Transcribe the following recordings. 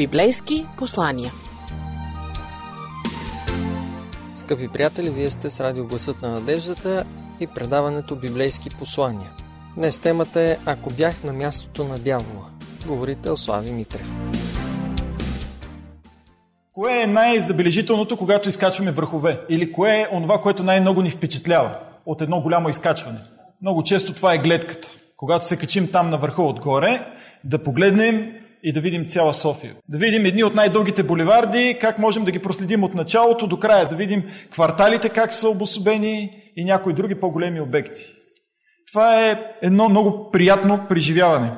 Библейски послания. Скъпи приятели, вие сте с радио Гласът на надеждата и предаването Библейски послания. Днес темата е Ако бях на мястото на дявола. Говорител Слави Митрев. Кое е най-забележителното, когато изкачваме върхове? Или кое е онова, което най-много ни впечатлява от едно голямо изкачване? Много често това е гледката. Когато се качим там на върха отгоре, да погледнем и да видим цяла София. Да видим едни от най-дългите боливарди, как можем да ги проследим от началото до края, да видим кварталите как са обособени и някои други по-големи обекти. Това е едно много приятно преживяване.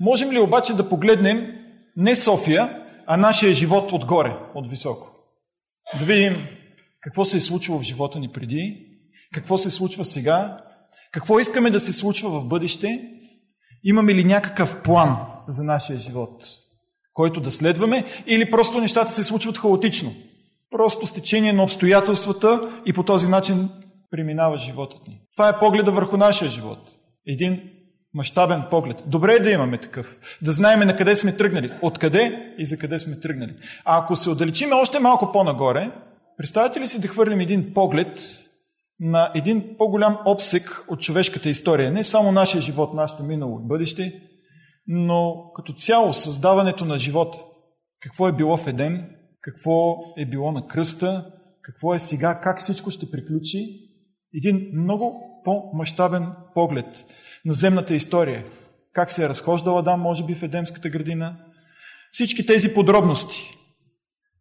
Можем ли обаче да погледнем не София, а нашия живот отгоре, от високо? Да видим какво се е случило в живота ни преди, какво се случва сега, какво искаме да се случва в бъдеще, имаме ли някакъв план за нашия живот, който да следваме, или просто нещата се случват хаотично. Просто с течение на обстоятелствата и по този начин преминава животът ни. Това е погледа върху нашия живот. Един мащабен поглед. Добре е да имаме такъв. Да знаем на къде сме тръгнали, откъде и за къде сме тръгнали. А ако се отдалечиме още малко по-нагоре, представете ли си да хвърлим един поглед на един по-голям обсек от човешката история. Не само нашия живот, нашето минало и бъдеще, но като цяло създаването на живот. Какво е било в Едем, какво е било на кръста, какво е сега, как всичко ще приключи. Един много по-масштабен поглед на земната история. Как се е разхождал Адам, може би, в Едемската градина. Всички тези подробности.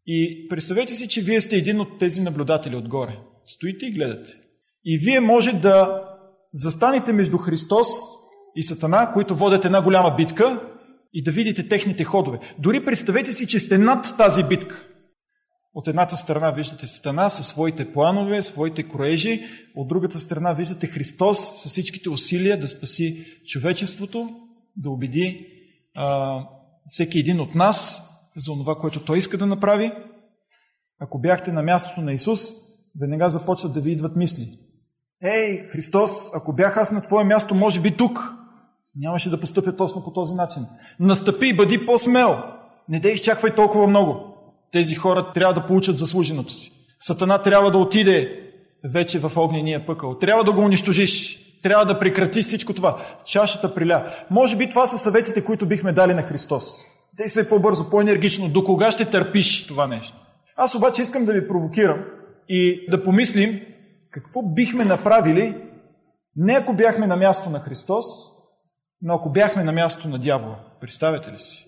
И представете си, че вие сте един от тези наблюдатели отгоре. Стоите и гледате. И вие може да застанете между Христос и Сатана, които водят една голяма битка и да видите техните ходове. Дори представете си, че сте над тази битка. От едната страна виждате Сатана със своите планове, своите кроежи, от другата страна виждате Христос с всичките усилия да спаси човечеството, да убеди а, всеки един от нас за това, което Той иска да направи. Ако бяхте на мястото на Исус, веднага започват да ви идват мисли. Ей, Христос, ако бях аз на твое място, може би тук, нямаше да постъпя точно по този начин. Настъпи и бъди по-смел. Не да изчаквай толкова много. Тези хора трябва да получат заслуженото си. Сатана трябва да отиде вече в огнения пъкъл. Трябва да го унищожиш. Трябва да прекратиш всичко това. Чашата приля. Може би това са съветите, които бихме дали на Христос. Действай по-бързо, по-енергично. До кога ще търпиш това нещо? Аз обаче искам да ви провокирам и да помислим какво бихме направили, не ако бяхме на място на Христос, но ако бяхме на място на дявола. Представете ли си?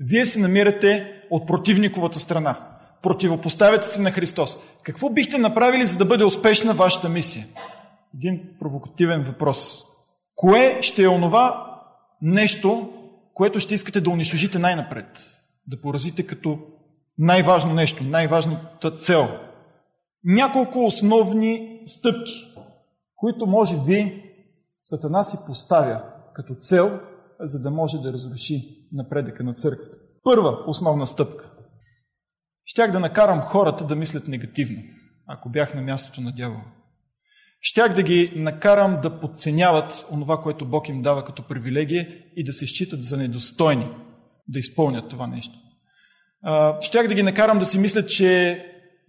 Вие се намирате от противниковата страна. Противопоставяте се на Христос. Какво бихте направили, за да бъде успешна вашата мисия? Един провокативен въпрос. Кое ще е онова нещо, което ще искате да унищожите най-напред? Да поразите като най-важно нещо, най-важната цел няколко основни стъпки, които може би Сатана си поставя като цел, за да може да разруши напредъка на църквата. Първа основна стъпка. Щях да накарам хората да мислят негативно, ако бях на мястото на дявола. Щях да ги накарам да подценяват онова, което Бог им дава като привилегия и да се считат за недостойни да изпълнят това нещо. Щях да ги накарам да си мислят, че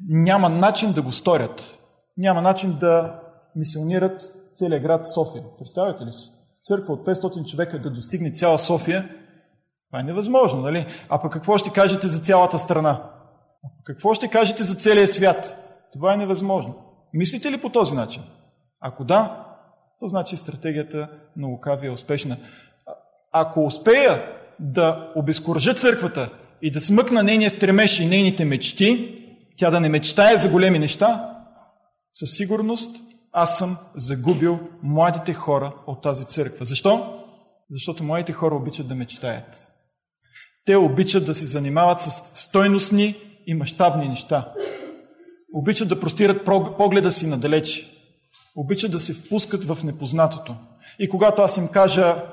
няма начин да го сторят. Няма начин да мисионират целият град София. Представяте ли си? Църква от 500 човека да достигне цяла София, това е невъзможно, нали? А пък какво ще кажете за цялата страна? Какво ще кажете за целия свят? Това е невъзможно. Мислите ли по този начин? Ако да, то значи стратегията на Лукави е успешна. Ако успея да обезкуража църквата и да смъкна нейния стремеж и нейните мечти, тя да не мечтае за големи неща, със сигурност аз съм загубил младите хора от тази църква. Защо? Защото младите хора обичат да мечтаят. Те обичат да се занимават с стойностни и мащабни неща. Обичат да простират погледа си надалече. Обичат да се впускат в непознатото. И когато аз им кажа,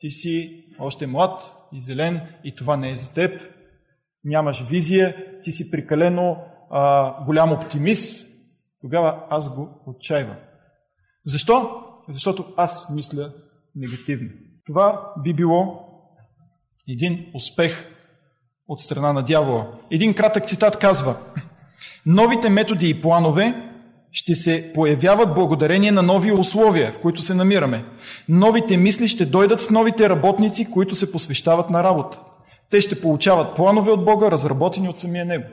ти си още млад и зелен и това не е за теб, нямаш визия, ти си прекалено а, голям оптимист, тогава аз го отчаивам. Защо? Защото аз мисля негативно. Това би било един успех от страна на дявола. Един кратък цитат казва Новите методи и планове ще се появяват благодарение на нови условия, в които се намираме. Новите мисли ще дойдат с новите работници, които се посвещават на работа. Те ще получават планове от Бога, разработени от самия Него.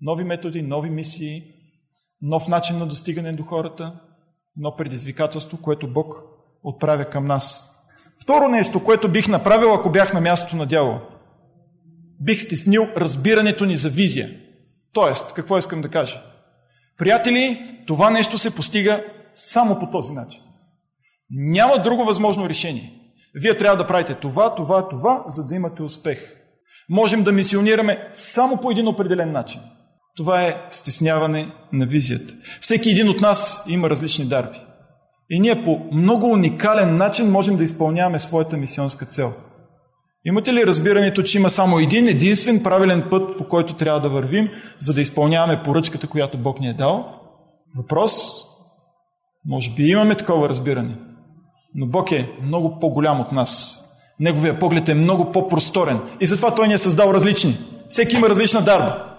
Нови методи, нови мисии, нов начин на достигане до хората, но предизвикателство, което Бог отправя към нас. Второ нещо, което бих направил, ако бях на мястото на дявола. Бих стеснил разбирането ни за визия. Тоест, какво искам да кажа? Приятели, това нещо се постига само по този начин. Няма друго възможно решение. Вие трябва да правите това, това, това, за да имате успех. Можем да мисионираме само по един определен начин. Това е стесняване на визията. Всеки един от нас има различни дарби. И ние по много уникален начин можем да изпълняваме своята мисионска цел. Имате ли разбирането, че има само един единствен правилен път, по който трябва да вървим, за да изпълняваме поръчката, която Бог ни е дал? Въпрос? Може би имаме такова разбиране. Но Бог е много по-голям от нас. Неговия поглед е много по-просторен. И затова Той ни е създал различни. Всеки има различна дарба.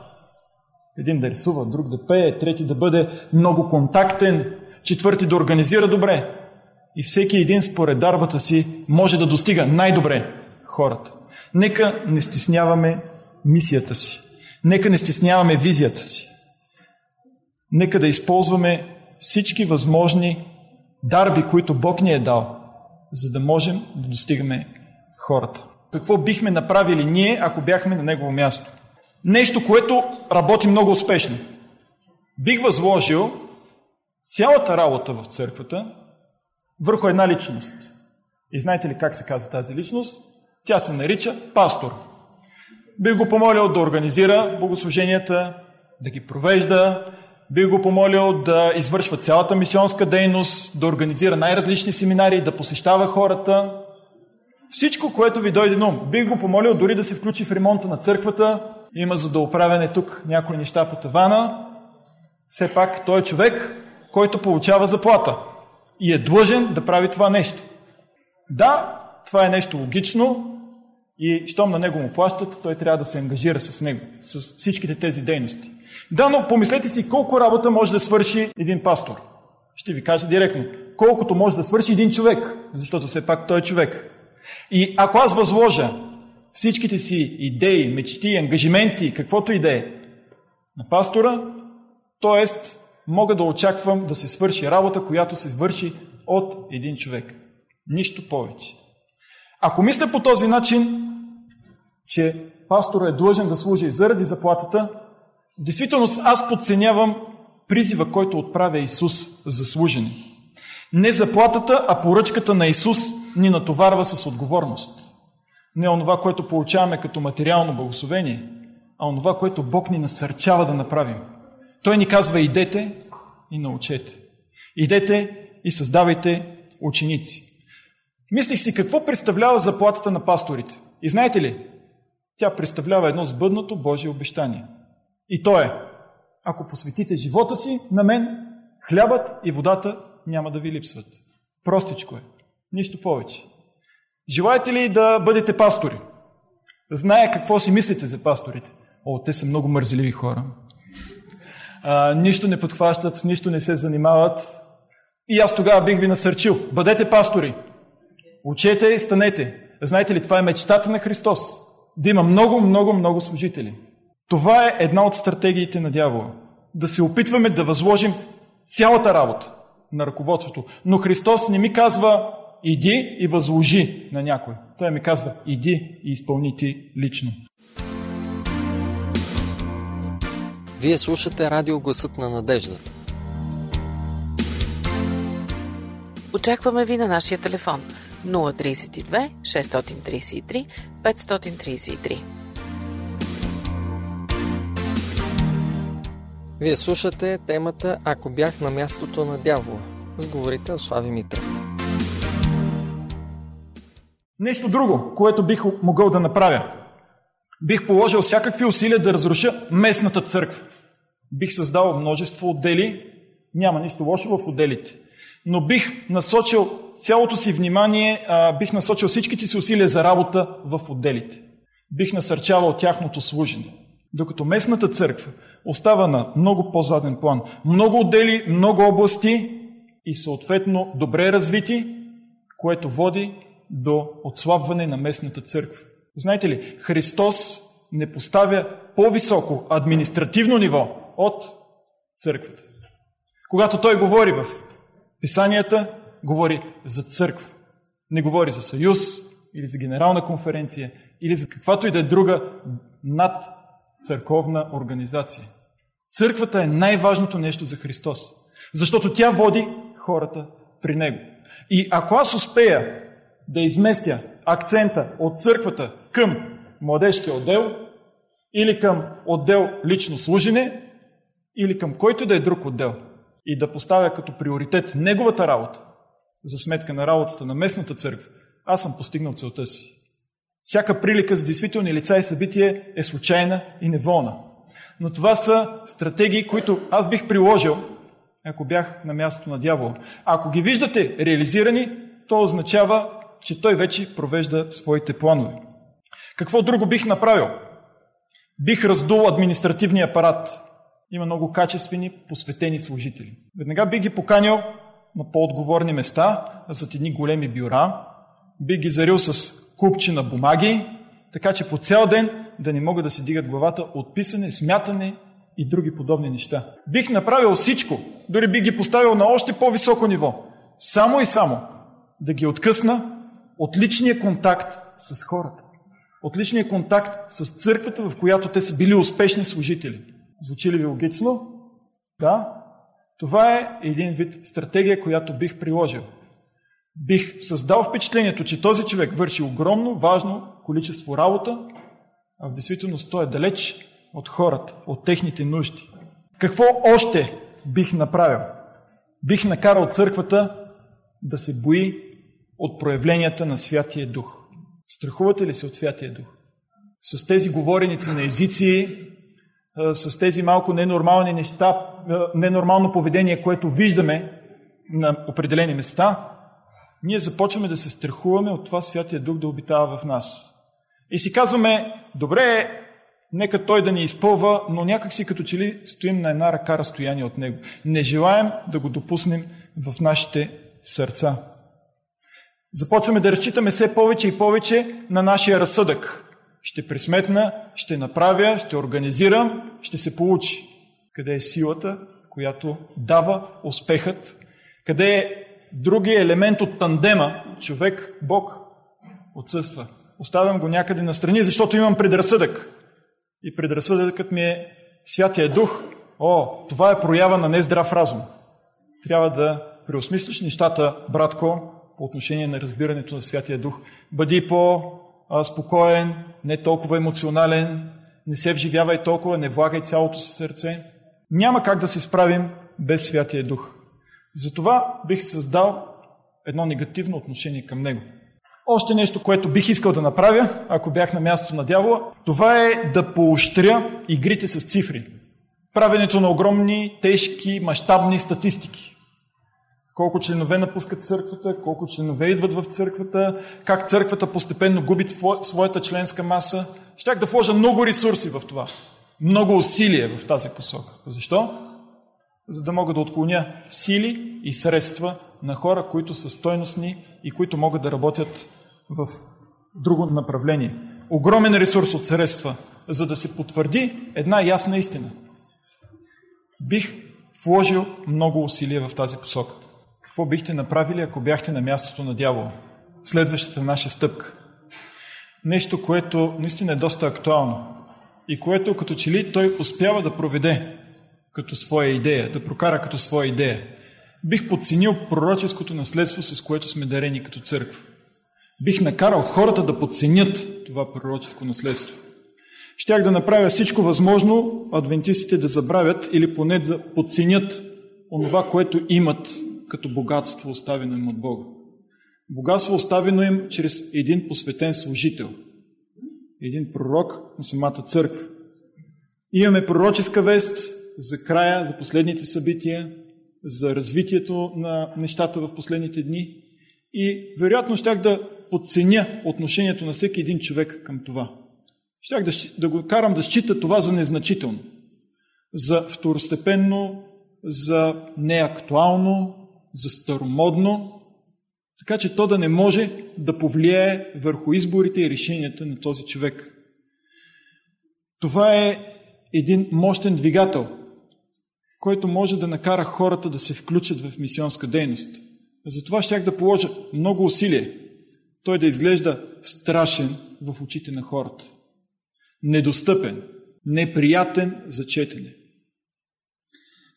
Един да рисува, друг да пее, трети да бъде много контактен, четвърти да организира добре. И всеки един според дарбата си може да достига най-добре хората. Нека не стесняваме мисията си. Нека не стесняваме визията си. Нека да използваме всички възможни дарби, които Бог ни е дал, за да можем да достигаме хората. Какво бихме направили ние, ако бяхме на Негово място? Нещо, което работи много успешно. Бих възложил цялата работа в църквата върху една личност. И знаете ли как се казва тази личност? Тя се нарича пастор. Бих го помолил да организира богослуженията, да ги провежда, бих го помолил да извършва цялата мисионска дейност, да организира най-различни семинари, да посещава хората. Всичко, което ви дойде на ум. Бих го помолил дори да се включи в ремонта на църквата. Има за да оправяне тук някои неща по тавана. Все пак той е човек, който получава заплата и е длъжен да прави това нещо. Да, това е нещо логично и щом на него му плащат, той трябва да се ангажира с него, с всичките тези дейности. Да, но помислете си колко работа може да свърши един пастор. Ще ви кажа директно. Колкото може да свърши един човек, защото все пак той е човек. И ако аз възложа всичките си идеи, мечти, ангажименти, каквото и да е, на пастора, т.е. мога да очаквам да се свърши работа, която се върши от един човек. Нищо повече. Ако мисля по този начин, че пастора е длъжен да служи заради заплатата, в действителност аз подценявам призива, който отправя Исус за служене. Не заплатата, а поръчката на Исус ни натоварва с отговорност. Не онова, което получаваме като материално благословение, а онова, което Бог ни насърчава да направим. Той ни казва идете и научете. Идете и създавайте ученици. Мислих си какво представлява заплатата на пасторите. И знаете ли, тя представлява едно сбъднато Божие обещание. И то е, ако посветите живота си на мен, хлябът и водата няма да ви липсват. Простичко е. Нищо повече. Желаете ли да бъдете пастори? Зная какво си мислите за пасторите. О, те са много мързеливи хора. А, нищо не подхващат, с нищо не се занимават. И аз тогава бих ви насърчил. Бъдете пастори. Учете и станете. Знаете ли, това е мечтата на Христос. Да има много, много, много служители. Това е една от стратегиите на дявола. Да се опитваме да възложим цялата работа на ръководството. Но Христос не ми казва иди и възложи на някой. Той ми казва иди и изпълни ти лично. Вие слушате радио Гласът на надеждата. Очакваме ви на нашия телефон 032 633 533. Вие слушате темата Ако бях на мястото на дявола с говорител Слави Митрев. Нещо друго, което бих могъл да направя. Бих положил всякакви усилия да разруша местната църква. Бих създал множество отдели. Няма нищо лошо в отделите. Но бих насочил цялото си внимание, а, бих насочил всичките си усилия за работа в отделите. бих насърчавал тяхното служене. Докато местната църква остава на много по-заден план. Много отдели, много области и съответно добре развити, което води до отслабване на местната църква. Знаете ли, Христос не поставя по-високо административно ниво от църквата. Когато той говори в писанията, говори за църква. Не говори за съюз или за генерална конференция или за каквато и да е друга над църковна организация. Църквата е най-важното нещо за Христос, защото тя води хората при Него. И ако аз успея да изместя акцента от църквата към младежкия отдел, или към отдел лично служене, или към който да е друг отдел, и да поставя като приоритет неговата работа, за сметка на работата на местната църква, аз съм постигнал целта си. Всяка прилика с действителни лица и събитие е случайна и неволна. Но това са стратегии, които аз бих приложил, ако бях на мястото на дявола. Ако ги виждате реализирани, то означава, че той вече провежда своите планове. Какво друго бих направил? Бих раздул административния апарат. Има много качествени, посветени служители. Веднага бих ги поканил на по-отговорни места, зад едни големи бюра. Бих ги зарил с купче на бумаги, така че по цял ден да не могат да се дигат главата от писане, смятане и други подобни неща. Бих направил всичко, дори бих ги поставил на още по-високо ниво. Само и само да ги откъсна от личния контакт с хората. От личния контакт с църквата, в която те са били успешни служители. Звучи ли ви логично? Да. Това е един вид стратегия, която бих приложил бих създал впечатлението, че този човек върши огромно, важно количество работа, а в действителност той е далеч от хората, от техните нужди. Какво още бих направил? Бих накарал църквата да се бои от проявленията на Святия Дух. Страхувате ли се от Святия Дух? С тези говореници на езици, с тези малко ненормални неща, ненормално поведение, което виждаме на определени места, ние започваме да се страхуваме от това Святия Дух да обитава в нас. И си казваме, добре, нека Той да ни изпълва, но някак си като че ли стоим на една ръка разстояние от Него. Не желаем да го допуснем в нашите сърца. Започваме да разчитаме все повече и повече на нашия разсъдък. Ще присметна, ще направя, ще организирам, ще се получи. Къде е силата, която дава успехът? Къде е другия елемент от тандема, човек, Бог, отсъства. Оставям го някъде на страни, защото имам предразсъдък. И предразсъдъкът ми е Святия Дух. О, това е проява на нездрав разум. Трябва да преосмислиш нещата, братко, по отношение на разбирането на Святия Дух. Бъди по-спокоен, не толкова емоционален, не се вживявай толкова, не влагай цялото си сърце. Няма как да се справим без Святия Дух. Затова бих създал едно негативно отношение към него. Още нещо, което бих искал да направя, ако бях на мястото на дявола, това е да поощря игрите с цифри. Правенето на огромни, тежки, мащабни статистики. Колко членове напускат църквата, колко членове идват в църквата, как църквата постепенно губи своята членска маса. Щях да вложа много ресурси в това. Много усилия в тази посока. Защо? за да мога да отклоня сили и средства на хора, които са стойностни и които могат да работят в друго направление. Огромен ресурс от средства, за да се потвърди една ясна истина. Бих вложил много усилия в тази посока. Какво бихте направили, ако бяхте на мястото на дявола? Следващата наша стъпка. Нещо, което наистина е доста актуално и което като че ли той успява да проведе като своя идея, да прокара като своя идея. Бих подценил пророческото наследство, с което сме дарени като църква. Бих накарал хората да подценят това пророческо наследство. Щях да направя всичко възможно адвентистите да забравят или поне да подценят онова, което имат като богатство, оставено им от Бога. Богатство оставено им чрез един посветен служител, един пророк на самата църква. Имаме пророческа вест, за края, за последните събития, за развитието на нещата в последните дни. И вероятно щях да подценя отношението на всеки един човек към това. Щях да, да го карам да счита това за незначително, за второстепенно, за неактуално, за старомодно, така че то да не може да повлияе върху изборите и решенията на този човек. Това е един мощен двигател, който може да накара хората да се включат в мисионска дейност. Затова щях да положа много усилие той да изглежда страшен в очите на хората. Недостъпен, неприятен за четене.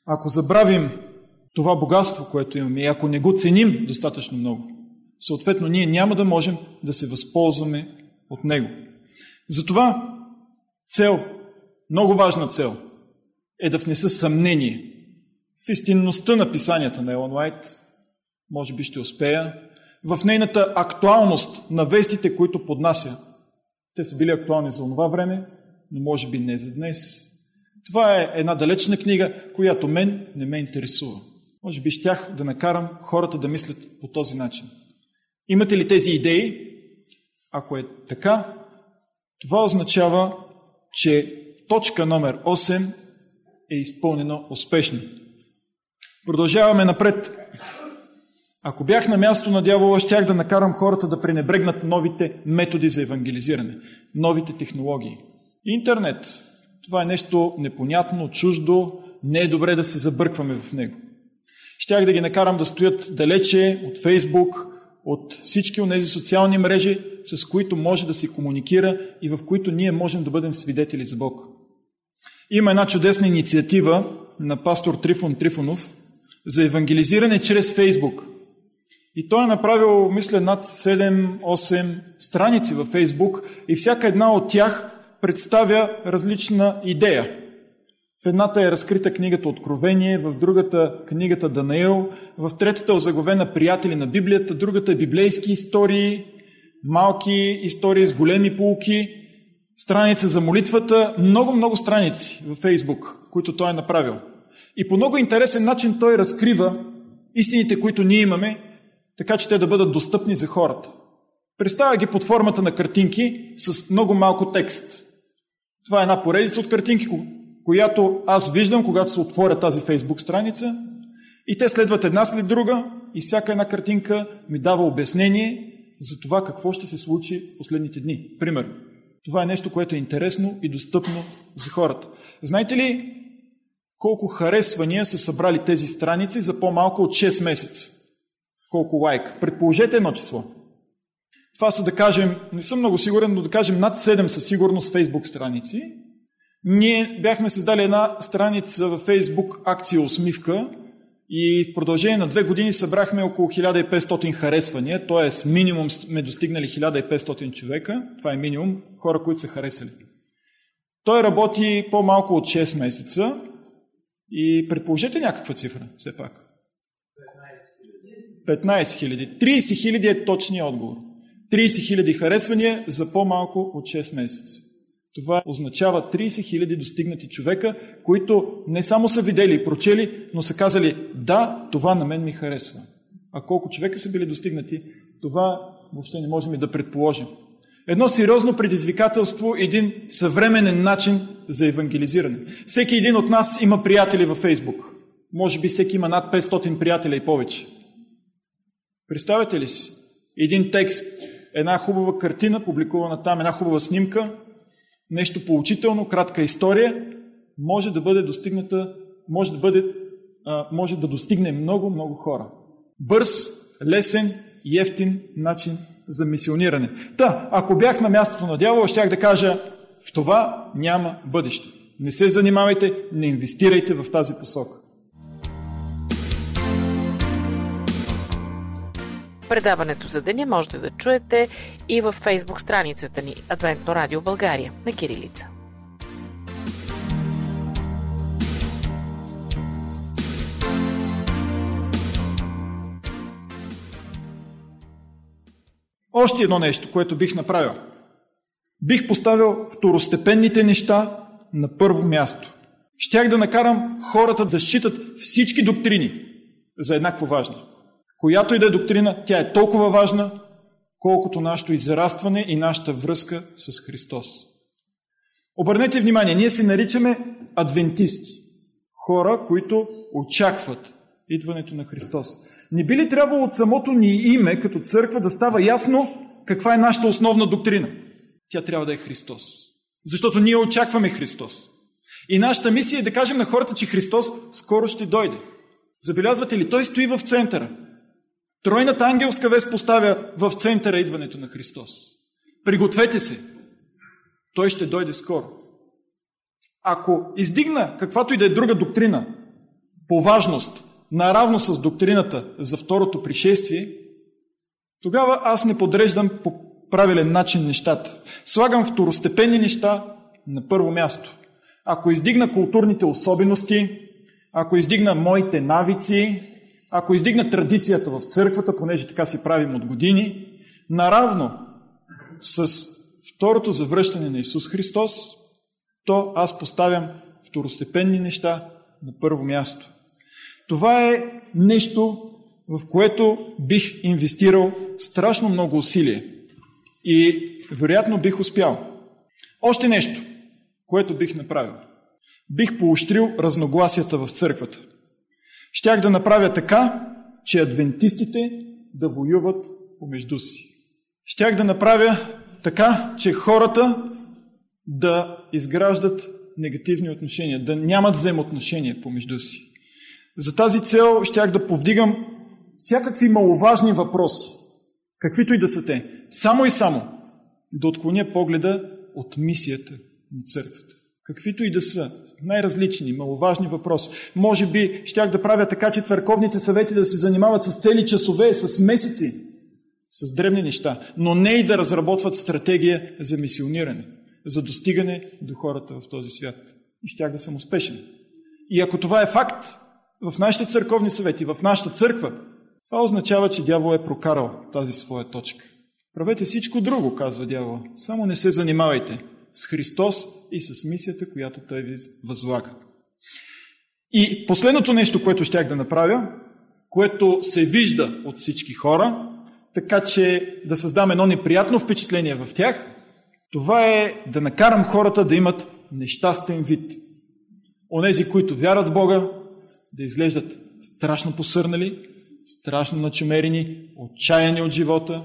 Ако забравим това богатство, което имаме, и ако не го ценим достатъчно много, съответно ние няма да можем да се възползваме от него. Затова цел, много важна цел, е да внеса съмнение в истинността на писанията на Елон Уайт. Може би ще успея. В нейната актуалност на вестите, които поднася. Те са били актуални за това време, но може би не за днес. Това е една далечна книга, която мен не ме интересува. Може би щях да накарам хората да мислят по този начин. Имате ли тези идеи? Ако е така, това означава, че точка номер 8 е изпълнена успешно. Продължаваме напред. Ако бях на място на дявола, щях да накарам хората да пренебрегнат новите методи за евангелизиране, новите технологии. Интернет, това е нещо непонятно, чуждо, не е добре да се забъркваме в него. Щях да ги накарам да стоят далече от Фейсбук, от всички от тези социални мрежи, с които може да се комуникира и в които ние можем да бъдем свидетели за Бог. Има една чудесна инициатива на пастор Трифон Трифонов за евангелизиране чрез Фейсбук. И той е направил, мисля, над 7-8 страници във Фейсбук и всяка една от тях представя различна идея. В едната е разкрита книгата Откровение, в другата книгата Данаил, в третата е озаглавена Приятели на Библията, другата е библейски истории, малки истории с големи полуки, страница за молитвата, много-много страници във Фейсбук, които той е направил. И по много интересен начин той разкрива истините, които ние имаме, така че те да бъдат достъпни за хората. Представя ги под формата на картинки с много малко текст. Това е една поредица от картинки, която аз виждам, когато се отворя тази фейсбук страница и те следват една след друга и всяка една картинка ми дава обяснение за това какво ще се случи в последните дни. Пример. Това е нещо, което е интересно и достъпно за хората. Знаете ли колко харесвания са събрали тези страници за по-малко от 6 месеца? Колко лайк? Предположете едно число. Това са да кажем, не съм много сигурен, но да кажем над 7 със сигурност фейсбук страници. Ние бяхме създали една страница във фейсбук акция Усмивка и в продължение на две години събрахме около 1500 харесвания, т.е. минимум сме достигнали 1500 човека. Това е минимум хора, които са харесали. Той работи по-малко от 6 месеца и предположете някаква цифра, все пак. 15 хиляди. 30 хиляди е точният отговор. 30 хиляди харесвания за по-малко от 6 месеца. Това означава 30 хиляди достигнати човека, които не само са видели и прочели, но са казали, да, това на мен ми харесва. А колко човека са били достигнати, това въобще не можем и да предположим. Едно сериозно предизвикателство, един съвременен начин за евангелизиране. Всеки един от нас има приятели във Фейсбук. Може би всеки има над 500 приятеля и повече. Представете ли си един текст, една хубава картина, публикувана там, една хубава снимка, нещо поучително, кратка история, може да бъде достигната, може да бъде, може да достигне много, много хора. Бърз, лесен и ефтин начин за мисиониране. Та, ако бях на мястото на дявола, щях да кажа, в това няма бъдеще. Не се занимавайте, не инвестирайте в тази посока. Предаването за деня можете да чуете и във фейсбук страницата ни Адвентно радио България на Кирилица. Още едно нещо, което бих направил. Бих поставил второстепенните неща на първо място. Щях да накарам хората да считат всички доктрини за еднакво важни. Която и да е доктрина, тя е толкова важна, колкото нашето израстване и нашата връзка с Христос. Обърнете внимание, ние се наричаме адвентисти. Хора, които очакват идването на Христос. Не би ли трябвало от самото ни име, като църква, да става ясно каква е нашата основна доктрина? Тя трябва да е Христос. Защото ние очакваме Христос. И нашата мисия е да кажем на хората, че Христос скоро ще дойде. Забелязвате ли, Той стои в центъра. Тройната ангелска вест поставя в центъра идването на Христос. Пригответе се. Той ще дойде скоро. Ако издигна каквато и да е друга доктрина по важност, наравно с доктрината за второто пришествие, тогава аз не подреждам по правилен начин нещата. Слагам второстепенни неща на първо място. Ако издигна културните особености, ако издигна моите навици, ако издигна традицията в църквата, понеже така си правим от години, наравно с второто завръщане на Исус Христос, то аз поставям второстепенни неща на първо място. Това е нещо, в което бих инвестирал страшно много усилие и вероятно бих успял. Още нещо, което бих направил. Бих поощрил разногласията в църквата. Щях да направя така, че адвентистите да воюват помежду си. Щях да направя така, че хората да изграждат негативни отношения, да нямат взаимоотношения помежду си. За тази цел щях да повдигам всякакви маловажни въпроси, каквито и да са те, само и само да отклоня погледа от мисията на църквата. Каквито и да са, най-различни, маловажни въпроси. Може би щях да правя така, че църковните съвети да се занимават с цели часове, с месеци, с древни неща, но не и да разработват стратегия за мисиониране, за достигане до хората в този свят. И щях да съм успешен. И ако това е факт, в нашите църковни съвети, в нашата църква, това означава, че дявол е прокарал тази своя точка. Правете всичко друго, казва дявол. Само не се занимавайте с Христос и с мисията, която Той ви възлага. И последното нещо, което щях да направя, което се вижда от всички хора, така че да създам едно неприятно впечатление в тях, това е да накарам хората да имат нещастен вид. Онези, които вярват в Бога, да изглеждат страшно посърнали, страшно начумерени, отчаяни от живота,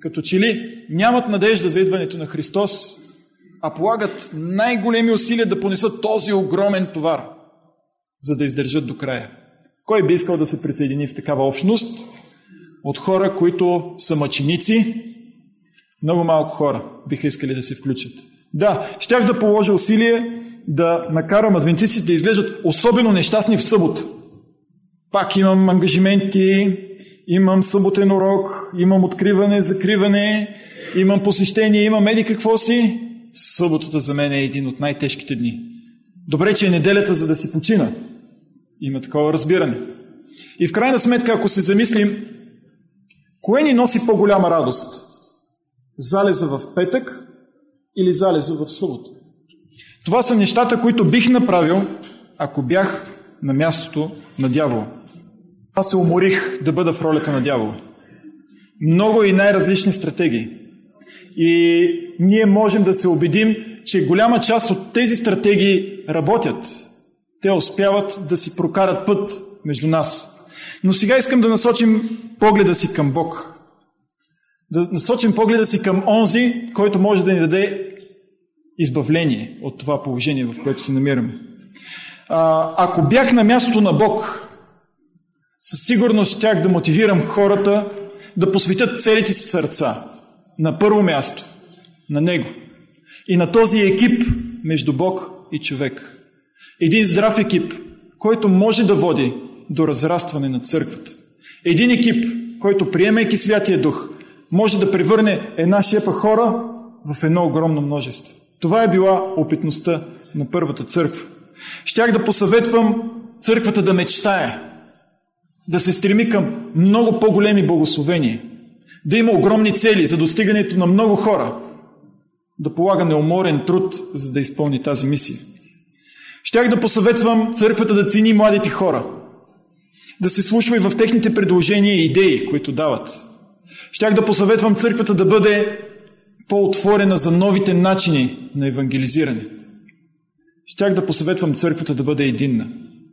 като че ли нямат надежда за идването на Христос, а полагат най-големи усилия да понесат този огромен товар, за да издържат до края. Кой би искал да се присъедини в такава общност от хора, които са мъченици? Много малко хора биха искали да се включат. Да, щях да положа усилие да накарам адвентистите да изглеждат особено нещастни в събота. Пак имам ангажименти, имам съботен урок, имам откриване, закриване, имам посещение, имам еди какво си. Съботата за мен е един от най-тежките дни. Добре, че е неделята, за да си почина. Има такова разбиране. И в крайна сметка, ако се замислим, кое ни носи по-голяма радост? Залеза в петък или залеза в събота? Това са нещата, които бих направил, ако бях на мястото на дявола. Аз се уморих да бъда в ролята на дявола. Много и най-различни стратегии. И ние можем да се убедим, че голяма част от тези стратегии работят. Те успяват да си прокарат път между нас. Но сега искам да насочим погледа си към Бог. Да насочим погледа си към онзи, който може да ни даде избавление от това положение, в което се намираме. А, ако бях на мястото на Бог, със сигурност щях да мотивирам хората да посветят целите си сърца на първо място на Него и на този екип между Бог и човек. Един здрав екип, който може да води до разрастване на църквата. Един екип, който приемайки Святия Дух, може да превърне една шепа хора в едно огромно множество. Това е била опитността на първата църква. Щях да посъветвам църквата да мечтае, да се стреми към много по-големи благословения, да има огромни цели за достигането на много хора, да полага неуморен труд, за да изпълни тази мисия. Щях да посъветвам църквата да цени младите хора, да се слушва и в техните предложения и идеи, които дават. Щях да посъветвам църквата да бъде по-отворена за новите начини на евангелизиране. Щях да посъветвам църквата да бъде единна,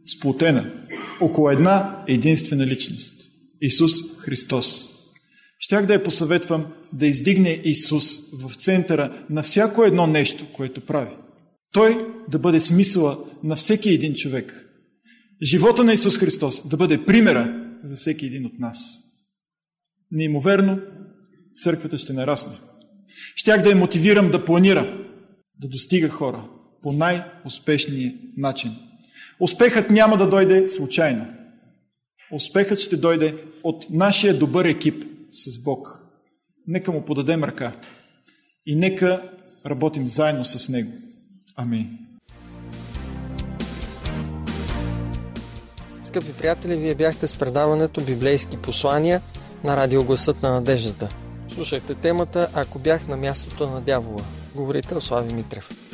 сплотена, около една единствена личност – Исус Христос. Щях да я посъветвам да издигне Исус в центъра на всяко едно нещо, което прави. Той да бъде смисъла на всеки един човек. Живота на Исус Христос да бъде примера за всеки един от нас. Неимоверно църквата ще нарасне. Щях да я мотивирам да планира, да достига хора по най-успешния начин. Успехът няма да дойде случайно. Успехът ще дойде от нашия добър екип с Бог. Нека му подадем ръка и нека работим заедно с Него. Амин. Скъпи приятели, вие бяхте с предаването Библейски послания на радио Гласът на надеждата. Слушахте темата Ако бях на мястото на дявола. Говорител Слави Митрев.